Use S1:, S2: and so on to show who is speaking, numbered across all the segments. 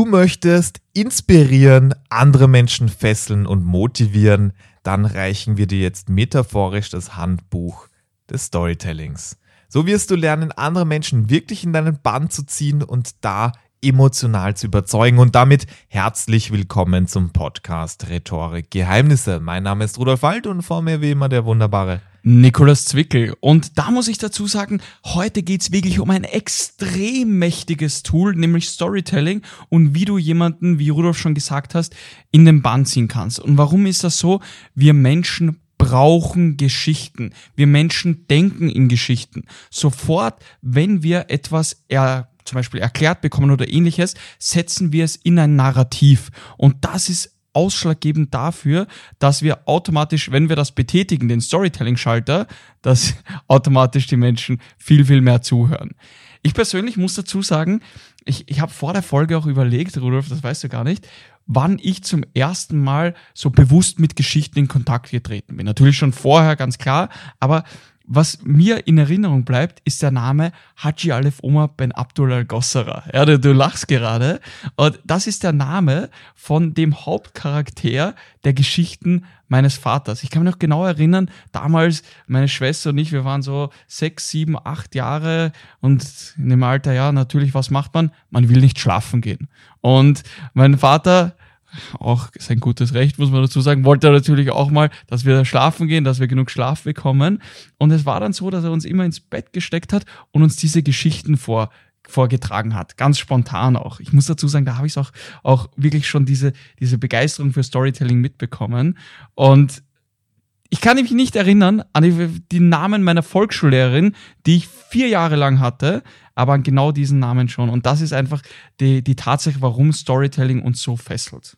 S1: Du möchtest inspirieren, andere Menschen fesseln und motivieren, dann reichen wir dir jetzt metaphorisch das Handbuch des Storytellings. So wirst du lernen, andere Menschen wirklich in deinen Bann zu ziehen und da emotional zu überzeugen. Und damit herzlich willkommen zum Podcast Rhetorik Geheimnisse. Mein Name ist Rudolf Wald und vor mir wie immer der wunderbare
S2: Nikolas Zwickel. Und da muss ich dazu sagen, heute geht's wirklich um ein extrem mächtiges Tool, nämlich Storytelling und wie du jemanden, wie Rudolf schon gesagt hast, in den Bann ziehen kannst. Und warum ist das so? Wir Menschen brauchen Geschichten. Wir Menschen denken in Geschichten. Sofort, wenn wir etwas er zum Beispiel erklärt bekommen oder ähnliches, setzen wir es in ein Narrativ. Und das ist ausschlaggebend dafür, dass wir automatisch, wenn wir das betätigen, den Storytelling-Schalter, dass automatisch die Menschen viel, viel mehr zuhören. Ich persönlich muss dazu sagen, ich, ich habe vor der Folge auch überlegt, Rudolf, das weißt du gar nicht, wann ich zum ersten Mal so bewusst mit Geschichten in Kontakt getreten bin. Natürlich schon vorher, ganz klar, aber was mir in Erinnerung bleibt, ist der Name Haji Alef Omar Ben Abdul Al-Gossara. Ja, du, du lachst gerade. Und das ist der Name von dem Hauptcharakter der Geschichten meines Vaters. Ich kann mich noch genau erinnern, damals meine Schwester und ich, wir waren so sechs, sieben, acht Jahre und in dem Alter, ja, natürlich, was macht man? Man will nicht schlafen gehen. Und mein Vater, auch sein gutes Recht, muss man dazu sagen, wollte er natürlich auch mal, dass wir schlafen gehen, dass wir genug Schlaf bekommen. Und es war dann so, dass er uns immer ins Bett gesteckt hat und uns diese Geschichten vor vorgetragen hat, ganz spontan auch. Ich muss dazu sagen, da habe ich auch, auch wirklich schon diese, diese Begeisterung für Storytelling mitbekommen. Und ich kann mich nicht erinnern an die, die Namen meiner Volksschullehrerin, die ich vier Jahre lang hatte, aber an genau diesen Namen schon. Und das ist einfach die, die Tatsache, warum Storytelling uns so fesselt.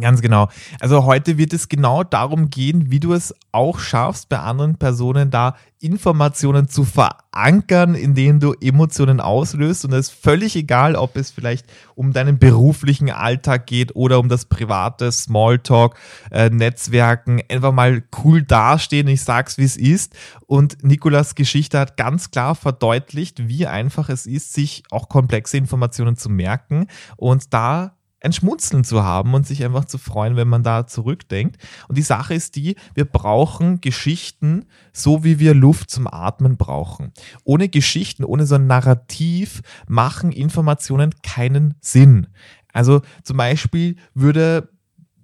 S1: Ganz genau. Also heute wird es genau darum gehen, wie du es auch schaffst, bei anderen Personen da Informationen zu verankern, in denen du Emotionen auslöst. Und es ist völlig egal, ob es vielleicht um deinen beruflichen Alltag geht oder um das private Smalltalk, äh, Netzwerken, einfach mal cool dastehen. Ich sag's, wie es ist. Und Nikolas Geschichte hat ganz klar verdeutlicht, wie einfach es ist, sich auch komplexe Informationen zu merken. Und da ein Schmunzeln zu haben und sich einfach zu freuen, wenn man da zurückdenkt. Und die Sache ist die, wir brauchen Geschichten, so wie wir Luft zum Atmen brauchen. Ohne Geschichten, ohne so ein Narrativ machen Informationen keinen Sinn. Also zum Beispiel würde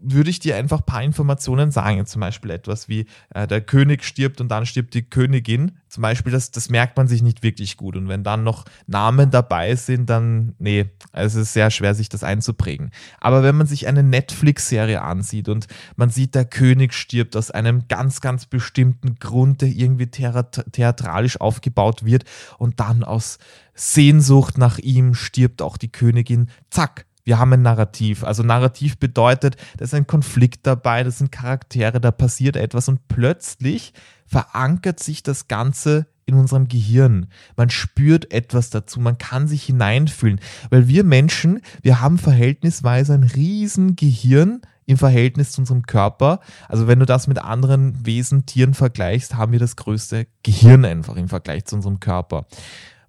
S1: würde ich dir einfach ein paar Informationen sagen. Zum Beispiel etwas wie äh, der König stirbt und dann stirbt die Königin. Zum Beispiel, das, das merkt man sich nicht wirklich gut. Und wenn dann noch Namen dabei sind, dann, nee, es ist sehr schwer, sich das einzuprägen. Aber wenn man sich eine Netflix-Serie ansieht und man sieht, der König stirbt aus einem ganz, ganz bestimmten Grund, der irgendwie theatralisch aufgebaut wird und dann aus Sehnsucht nach ihm stirbt auch die Königin, zack, wir haben ein Narrativ. Also Narrativ bedeutet, da ist ein Konflikt dabei, das sind Charaktere, da passiert etwas und plötzlich verankert sich das Ganze in unserem Gehirn. Man spürt etwas dazu, man kann sich hineinfühlen, weil wir Menschen, wir haben verhältnisweise ein riesen Gehirn im Verhältnis zu unserem Körper. Also wenn du das mit anderen Wesen, Tieren vergleichst, haben wir das größte Gehirn einfach im Vergleich zu unserem Körper.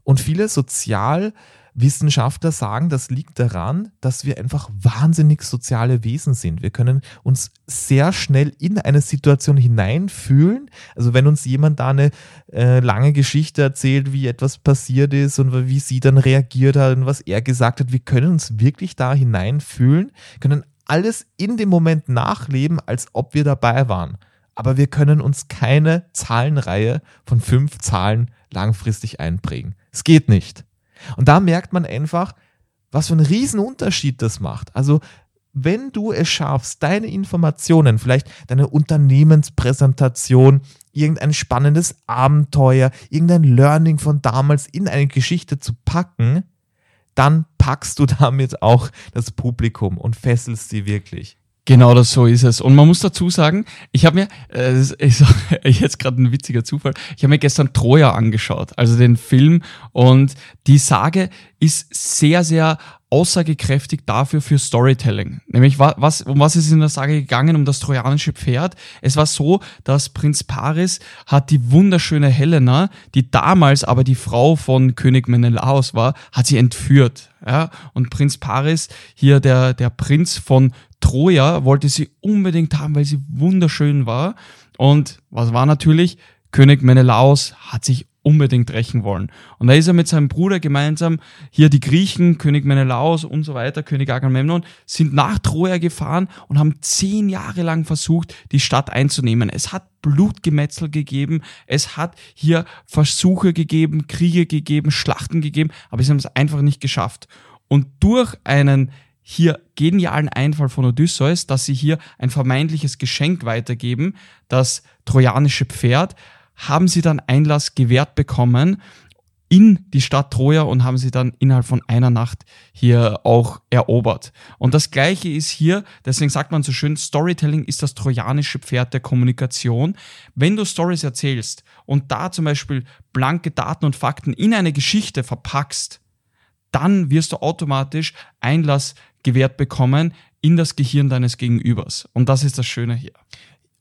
S1: Und viele sozial Wissenschaftler sagen, das liegt daran, dass wir einfach wahnsinnig soziale Wesen sind. Wir können uns sehr schnell in eine Situation hineinfühlen. Also wenn uns jemand da eine äh, lange Geschichte erzählt, wie etwas passiert ist und wie sie dann reagiert hat und was er gesagt hat, wir können uns wirklich da hineinfühlen, können alles in dem Moment nachleben, als ob wir dabei waren. Aber wir können uns keine Zahlenreihe von fünf Zahlen langfristig einprägen. Es geht nicht. Und da merkt man einfach, was für einen riesen Unterschied das macht. Also wenn du es schaffst, deine Informationen, vielleicht deine Unternehmenspräsentation, irgendein spannendes Abenteuer, irgendein Learning von damals in eine Geschichte zu packen, dann packst du damit auch das Publikum und fesselst sie wirklich.
S2: Genau das so ist es. Und man muss dazu sagen, ich habe mir, äh, ich, jetzt gerade ein witziger Zufall, ich habe mir gestern Troja angeschaut, also den Film. Und die Sage ist sehr, sehr aussagekräftig dafür für Storytelling. Nämlich, was, um was ist in der Sage gegangen? Um das trojanische Pferd. Es war so, dass Prinz Paris hat die wunderschöne Helena, die damals aber die Frau von König Menelaos war, hat sie entführt. Ja? Und Prinz Paris, hier der, der Prinz von Troja, wollte sie unbedingt haben, weil sie wunderschön war. Und was war natürlich? König Menelaos hat sich unbedingt rächen wollen. Und da ist er mit seinem Bruder gemeinsam, hier die Griechen, König Menelaos und so weiter, König Agamemnon, sind nach Troja gefahren und haben zehn Jahre lang versucht, die Stadt einzunehmen. Es hat Blutgemetzel gegeben, es hat hier Versuche gegeben, Kriege gegeben, Schlachten gegeben, aber sie haben es einfach nicht geschafft. Und durch einen hier genialen Einfall von Odysseus, dass sie hier ein vermeintliches Geschenk weitergeben, das trojanische Pferd, haben sie dann Einlass gewährt bekommen in die Stadt Troja und haben sie dann innerhalb von einer Nacht hier auch erobert. Und das gleiche ist hier, deswegen sagt man so schön, Storytelling ist das trojanische Pferd der Kommunikation. Wenn du Stories erzählst und da zum Beispiel blanke Daten und Fakten in eine Geschichte verpackst, dann wirst du automatisch Einlass gewährt bekommen in das Gehirn deines Gegenübers. Und das ist das Schöne hier.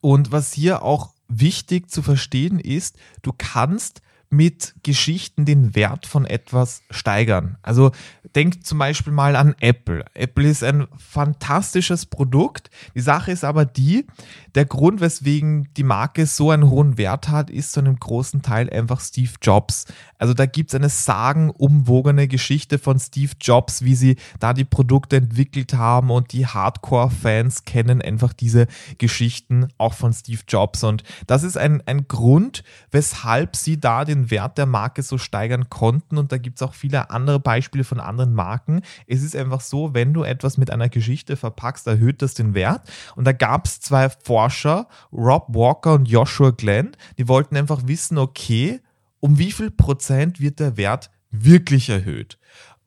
S1: Und was hier auch wichtig zu verstehen ist, du kannst mit Geschichten den Wert von etwas steigern. Also denkt zum Beispiel mal an Apple. Apple ist ein fantastisches Produkt. Die Sache ist aber die, der Grund, weswegen die Marke so einen hohen Wert hat, ist zu einem großen Teil einfach Steve Jobs. Also da gibt es eine sagenumwogene Geschichte von Steve Jobs, wie sie da die Produkte entwickelt haben und die Hardcore-Fans kennen einfach diese Geschichten auch von Steve Jobs. Und das ist ein, ein Grund, weshalb sie da den den Wert der Marke so steigern konnten. Und da gibt es auch viele andere Beispiele von anderen Marken. Es ist einfach so, wenn du etwas mit einer Geschichte verpackst, erhöht das den Wert. Und da gab es zwei Forscher, Rob Walker und Joshua Glenn, die wollten einfach wissen, okay, um wie viel Prozent wird der Wert wirklich erhöht?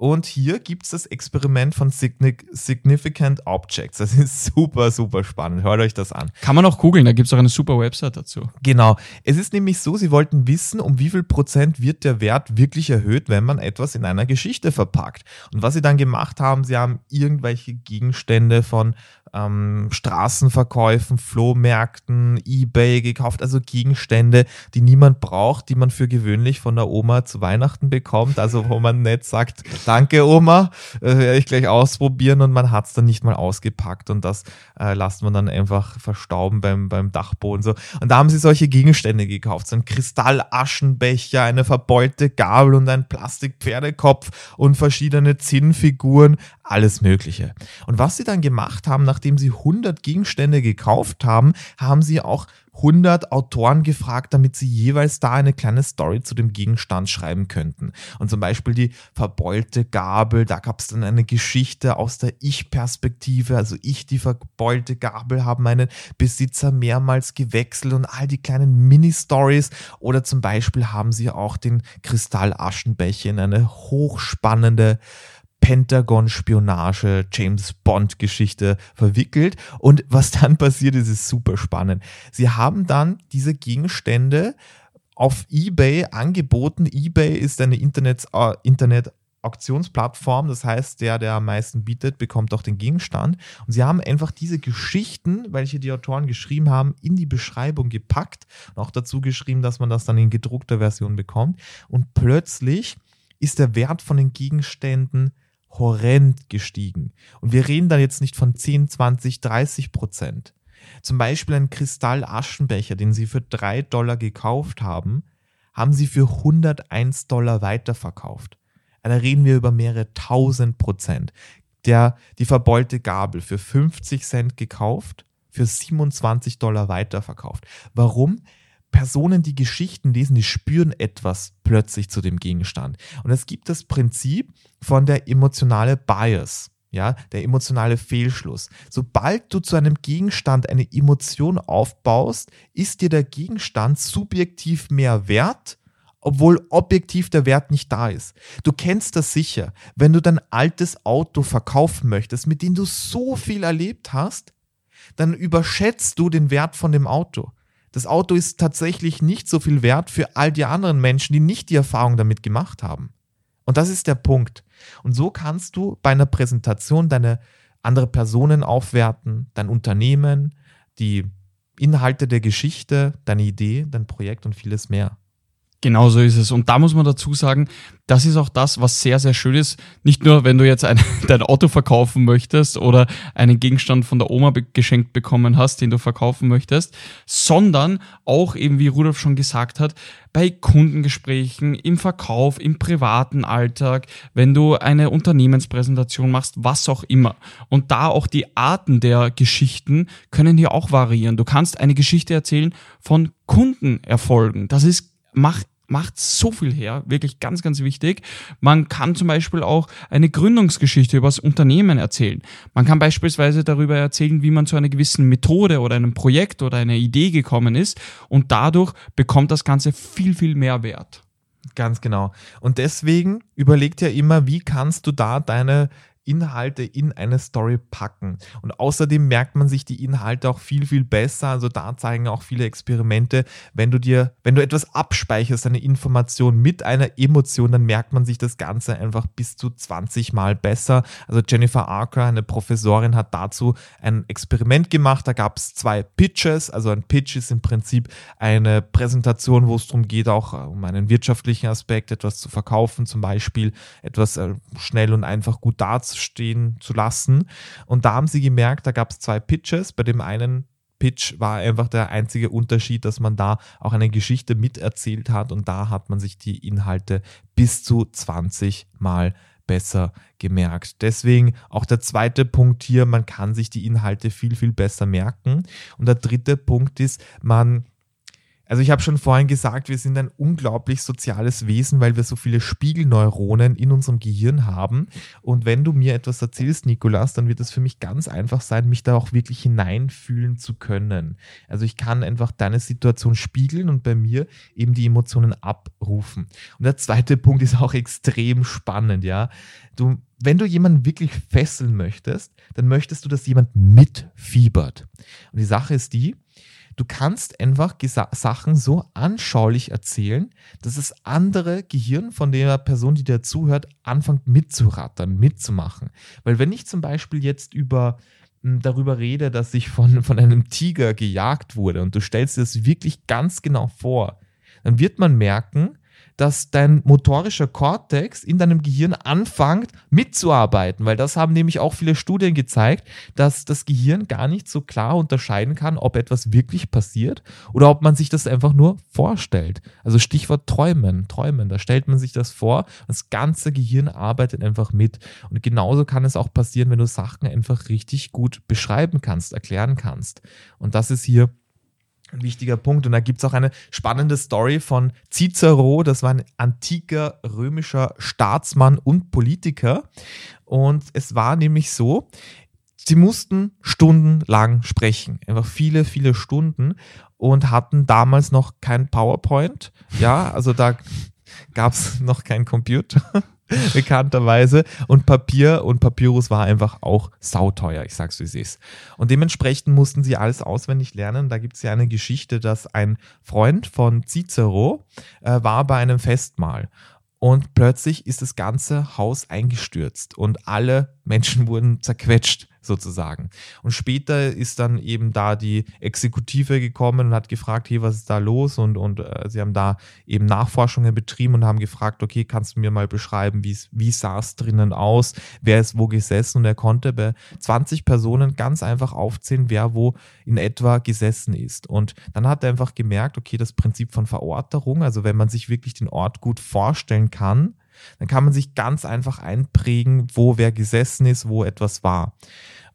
S1: Und hier gibt es das Experiment von Significant Objects. Das ist super, super spannend. Hört euch das an.
S2: Kann man auch googeln, da gibt es auch eine super Website dazu.
S1: Genau. Es ist nämlich so, sie wollten wissen, um wie viel Prozent wird der Wert wirklich erhöht, wenn man etwas in einer Geschichte verpackt. Und was sie dann gemacht haben, sie haben irgendwelche Gegenstände von ähm, Straßenverkäufen, Flohmärkten, Ebay gekauft, also Gegenstände, die niemand braucht, die man für gewöhnlich von der Oma zu Weihnachten bekommt, also wo man nicht sagt, danke Oma, äh, werde ich gleich ausprobieren und man hat es dann nicht mal ausgepackt und das äh, lässt man dann einfach verstauben beim, beim Dachboden. So. Und da haben sie solche Gegenstände gekauft, so ein Kristallaschenbecher, eine verbeulte Gabel und ein Plastikpferdekopf und verschiedene Zinnfiguren, alles Mögliche. Und was sie dann gemacht haben, nachdem sie 100 Gegenstände gekauft haben, haben sie auch 100 Autoren gefragt, damit sie jeweils da eine kleine Story zu dem Gegenstand schreiben könnten. Und zum Beispiel die verbeulte Gabel, da gab es dann eine Geschichte aus der Ich-Perspektive. Also ich, die verbeulte Gabel, habe meinen Besitzer mehrmals gewechselt und all die kleinen Mini-Stories. Oder zum Beispiel haben sie auch den Kristallaschenbecher in eine hochspannende Pentagon-Spionage, James Bond-Geschichte verwickelt. Und was dann passiert ist, ist super spannend. Sie haben dann diese Gegenstände auf eBay angeboten. eBay ist eine Internet, äh, Internet Auktionsplattform, das heißt, der, der am meisten bietet, bekommt auch den Gegenstand. Und sie haben einfach diese Geschichten, welche die Autoren geschrieben haben, in die Beschreibung gepackt und auch dazu geschrieben, dass man das dann in gedruckter Version bekommt. Und plötzlich ist der Wert von den Gegenständen horrend gestiegen. Und wir reden da jetzt nicht von 10, 20, 30 Prozent. Zum Beispiel ein Kristall-Aschenbecher, den sie für 3 Dollar gekauft haben, haben sie für 101 Dollar weiterverkauft. Da reden wir über mehrere tausend Prozent. Der, die verbeulte Gabel für 50 Cent gekauft, für 27 Dollar weiterverkauft. Warum? Personen, die Geschichten lesen, die spüren etwas plötzlich zu dem Gegenstand. Und es gibt das Prinzip von der emotionale Bias. Ja, der emotionale Fehlschluss. Sobald du zu einem Gegenstand eine Emotion aufbaust, ist dir der Gegenstand subjektiv mehr wert, obwohl objektiv der Wert nicht da ist. Du kennst das sicher. Wenn du dein altes Auto verkaufen möchtest, mit dem du so viel erlebt hast, dann überschätzt du den Wert von dem Auto. Das Auto ist tatsächlich nicht so viel wert für all die anderen Menschen, die nicht die Erfahrung damit gemacht haben. Und das ist der Punkt. Und so kannst du bei einer Präsentation deine andere Personen aufwerten, dein Unternehmen, die Inhalte der Geschichte, deine Idee, dein Projekt und vieles mehr.
S2: Genau so ist es. Und da muss man dazu sagen, das ist auch das, was sehr, sehr schön ist. Nicht nur, wenn du jetzt ein, dein Auto verkaufen möchtest oder einen Gegenstand von der Oma geschenkt bekommen hast, den du verkaufen möchtest, sondern auch eben, wie Rudolf schon gesagt hat, bei Kundengesprächen, im Verkauf, im privaten Alltag, wenn du eine Unternehmenspräsentation machst, was auch immer. Und da auch die Arten der Geschichten können hier auch variieren. Du kannst eine Geschichte erzählen von Kundenerfolgen. Das ist macht macht so viel her, wirklich ganz, ganz wichtig. Man kann zum Beispiel auch eine Gründungsgeschichte über das Unternehmen erzählen. Man kann beispielsweise darüber erzählen, wie man zu einer gewissen Methode oder einem Projekt oder einer Idee gekommen ist und dadurch bekommt das Ganze viel, viel mehr Wert.
S1: Ganz genau. Und deswegen überlegt ja immer, wie kannst du da deine Inhalte in eine Story packen. Und außerdem merkt man sich die Inhalte auch viel, viel besser. Also da zeigen auch viele Experimente, wenn du dir, wenn du etwas abspeicherst, eine Information mit einer Emotion, dann merkt man sich das Ganze einfach bis zu 20 Mal besser. Also Jennifer Archer, eine Professorin, hat dazu ein Experiment gemacht. Da gab es zwei Pitches. Also ein Pitch ist im Prinzip eine Präsentation, wo es darum geht, auch äh, um einen wirtschaftlichen Aspekt, etwas zu verkaufen, zum Beispiel etwas äh, schnell und einfach gut darzustellen stehen zu lassen. Und da haben sie gemerkt, da gab es zwei Pitches. Bei dem einen Pitch war einfach der einzige Unterschied, dass man da auch eine Geschichte miterzählt hat und da hat man sich die Inhalte bis zu 20 Mal besser gemerkt. Deswegen auch der zweite Punkt hier, man kann sich die Inhalte viel, viel besser merken. Und der dritte Punkt ist, man also ich habe schon vorhin gesagt, wir sind ein unglaublich soziales Wesen, weil wir so viele Spiegelneuronen in unserem Gehirn haben. Und wenn du mir etwas erzählst, Nikolas, dann wird es für mich ganz einfach sein, mich da auch wirklich hineinfühlen zu können. Also ich kann einfach deine Situation spiegeln und bei mir eben die Emotionen abrufen. Und der zweite Punkt ist auch extrem spannend, ja. Du, wenn du jemanden wirklich fesseln möchtest, dann möchtest du, dass jemand mitfiebert. Und die Sache ist die, Du kannst einfach Sachen so anschaulich erzählen, dass das andere Gehirn von der Person, die dir zuhört, anfängt mitzurattern, mitzumachen. Weil wenn ich zum Beispiel jetzt über hm, darüber rede, dass ich von, von einem Tiger gejagt wurde und du stellst dir das wirklich ganz genau vor, dann wird man merken, dass dein motorischer Kortex in deinem Gehirn anfängt mitzuarbeiten, weil das haben nämlich auch viele Studien gezeigt, dass das Gehirn gar nicht so klar unterscheiden kann, ob etwas wirklich passiert oder ob man sich das einfach nur vorstellt. Also Stichwort Träumen, Träumen, da stellt man sich das vor, das ganze Gehirn arbeitet einfach mit. Und genauso kann es auch passieren, wenn du Sachen einfach richtig gut beschreiben kannst, erklären kannst. Und das ist hier ein wichtiger Punkt. Und da gibt es auch eine spannende Story von Cicero. Das war ein antiker römischer Staatsmann und Politiker. Und es war nämlich so, sie mussten stundenlang sprechen. Einfach viele, viele Stunden und hatten damals noch kein PowerPoint. Ja, also da gab es noch keinen Computer. bekannterweise. Und Papier und Papyrus war einfach auch sauteuer, ich sag's wie es ist. Und dementsprechend mussten sie alles auswendig lernen. Da gibt es ja eine Geschichte, dass ein Freund von Cicero äh, war bei einem Festmahl. Und plötzlich ist das ganze Haus eingestürzt und alle Menschen wurden zerquetscht sozusagen. Und später ist dann eben da die Exekutive gekommen und hat gefragt, hey, was ist da los? Und, und äh, sie haben da eben Nachforschungen betrieben und haben gefragt, okay, kannst du mir mal beschreiben, wie sah es drinnen aus? Wer ist wo gesessen? Und er konnte bei 20 Personen ganz einfach aufzählen, wer wo in etwa gesessen ist. Und dann hat er einfach gemerkt, okay, das Prinzip von Verorterung, also wenn man sich wirklich den Ort gut vorstellen kann, dann kann man sich ganz einfach einprägen, wo wer gesessen ist, wo etwas war.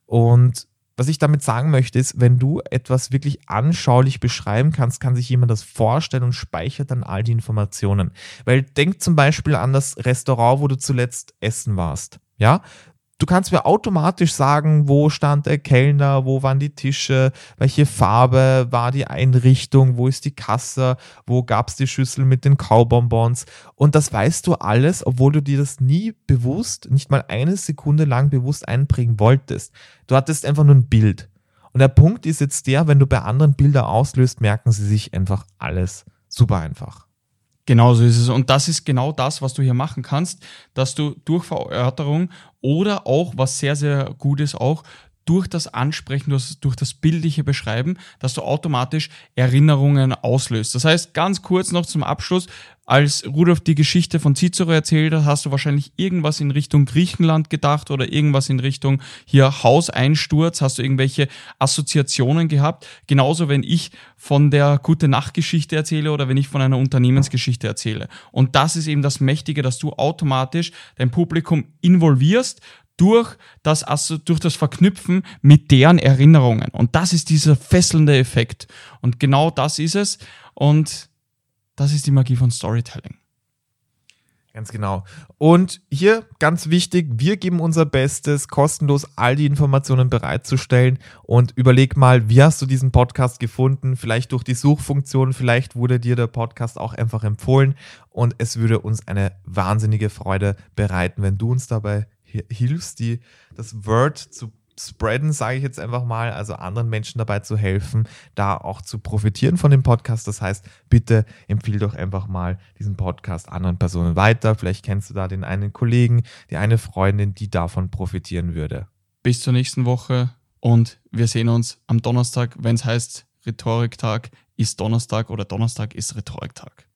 S1: Und was ich damit sagen möchte, ist, wenn du etwas wirklich anschaulich beschreiben kannst, kann sich jemand das vorstellen und speichert dann all die Informationen. Weil denk zum Beispiel an das Restaurant, wo du zuletzt essen warst. Ja, Du kannst mir automatisch sagen, wo stand der Kellner, wo waren die Tische, welche Farbe war die Einrichtung, wo ist die Kasse, wo gab es die Schüssel mit den Kaubonbons. Und das weißt du alles, obwohl du dir das nie bewusst, nicht mal eine Sekunde lang bewusst einprägen wolltest. Du hattest einfach nur ein Bild. Und der Punkt ist jetzt der, wenn du bei anderen Bilder auslöst, merken sie sich einfach alles super einfach.
S2: Genau so ist es. Und das ist genau das, was du hier machen kannst, dass du durch Verörterung oder auch, was sehr, sehr gut ist, auch durch das Ansprechen, durch das bildliche Beschreiben, dass du automatisch Erinnerungen auslöst. Das heißt, ganz kurz noch zum Abschluss, als Rudolf die Geschichte von Cicero erzählt hat, hast du wahrscheinlich irgendwas in Richtung Griechenland gedacht oder irgendwas in Richtung hier Hauseinsturz, hast du irgendwelche Assoziationen gehabt. Genauso, wenn ich von der gute Nachtgeschichte erzähle oder wenn ich von einer Unternehmensgeschichte erzähle. Und das ist eben das Mächtige, dass du automatisch dein Publikum involvierst, durch das, durch das Verknüpfen mit deren Erinnerungen. Und das ist dieser fesselnde Effekt. Und genau das ist es. Und das ist die Magie von Storytelling.
S1: Ganz genau. Und hier ganz wichtig, wir geben unser Bestes, kostenlos all die Informationen bereitzustellen. Und überleg mal, wie hast du diesen Podcast gefunden? Vielleicht durch die Suchfunktion, vielleicht wurde dir der Podcast auch einfach empfohlen. Und es würde uns eine wahnsinnige Freude bereiten, wenn du uns dabei hilfst, die, das Word zu spreaden, sage ich jetzt einfach mal, also anderen Menschen dabei zu helfen, da auch zu profitieren von dem Podcast. Das heißt, bitte empfehle doch einfach mal diesen Podcast anderen Personen weiter. Vielleicht kennst du da den einen Kollegen, die eine Freundin, die davon profitieren würde.
S2: Bis zur nächsten Woche und wir sehen uns am Donnerstag, wenn es heißt, Rhetoriktag ist Donnerstag oder Donnerstag ist Rhetoriktag.